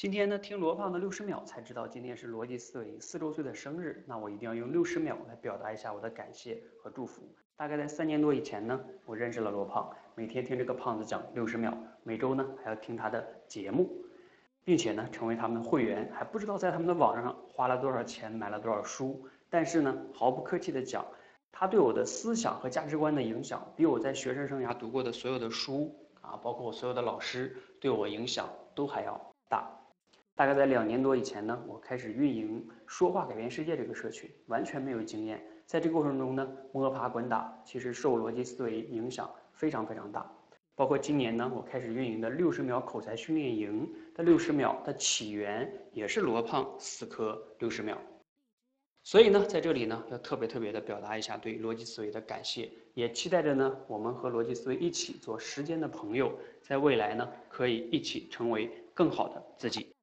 今天呢，听罗胖的六十秒才知道今天是逻辑思维四周岁的生日，那我一定要用六十秒来表达一下我的感谢和祝福。大概在三年多以前呢，我认识了罗胖，每天听这个胖子讲六十秒，每周呢还要听他的节目，并且呢成为他们的会员，还不知道在他们的网上花了多少钱，买了多少书。但是呢，毫不客气的讲，他对我的思想和价值观的影响，比我在学生生涯读过的所有的书啊，包括我所有的老师对我影响都还要大。大概在两年多以前呢，我开始运营“说话改变世界”这个社群，完全没有经验。在这过程中呢，摸爬滚打，其实受逻辑思维影响非常非常大。包括今年呢，我开始运营的六十秒口才训练营的六十秒的起源，也是罗胖死磕六十秒。所以呢，在这里呢，要特别特别的表达一下对逻辑思维的感谢，也期待着呢，我们和逻辑思维一起做时间的朋友，在未来呢，可以一起成为更好的自己。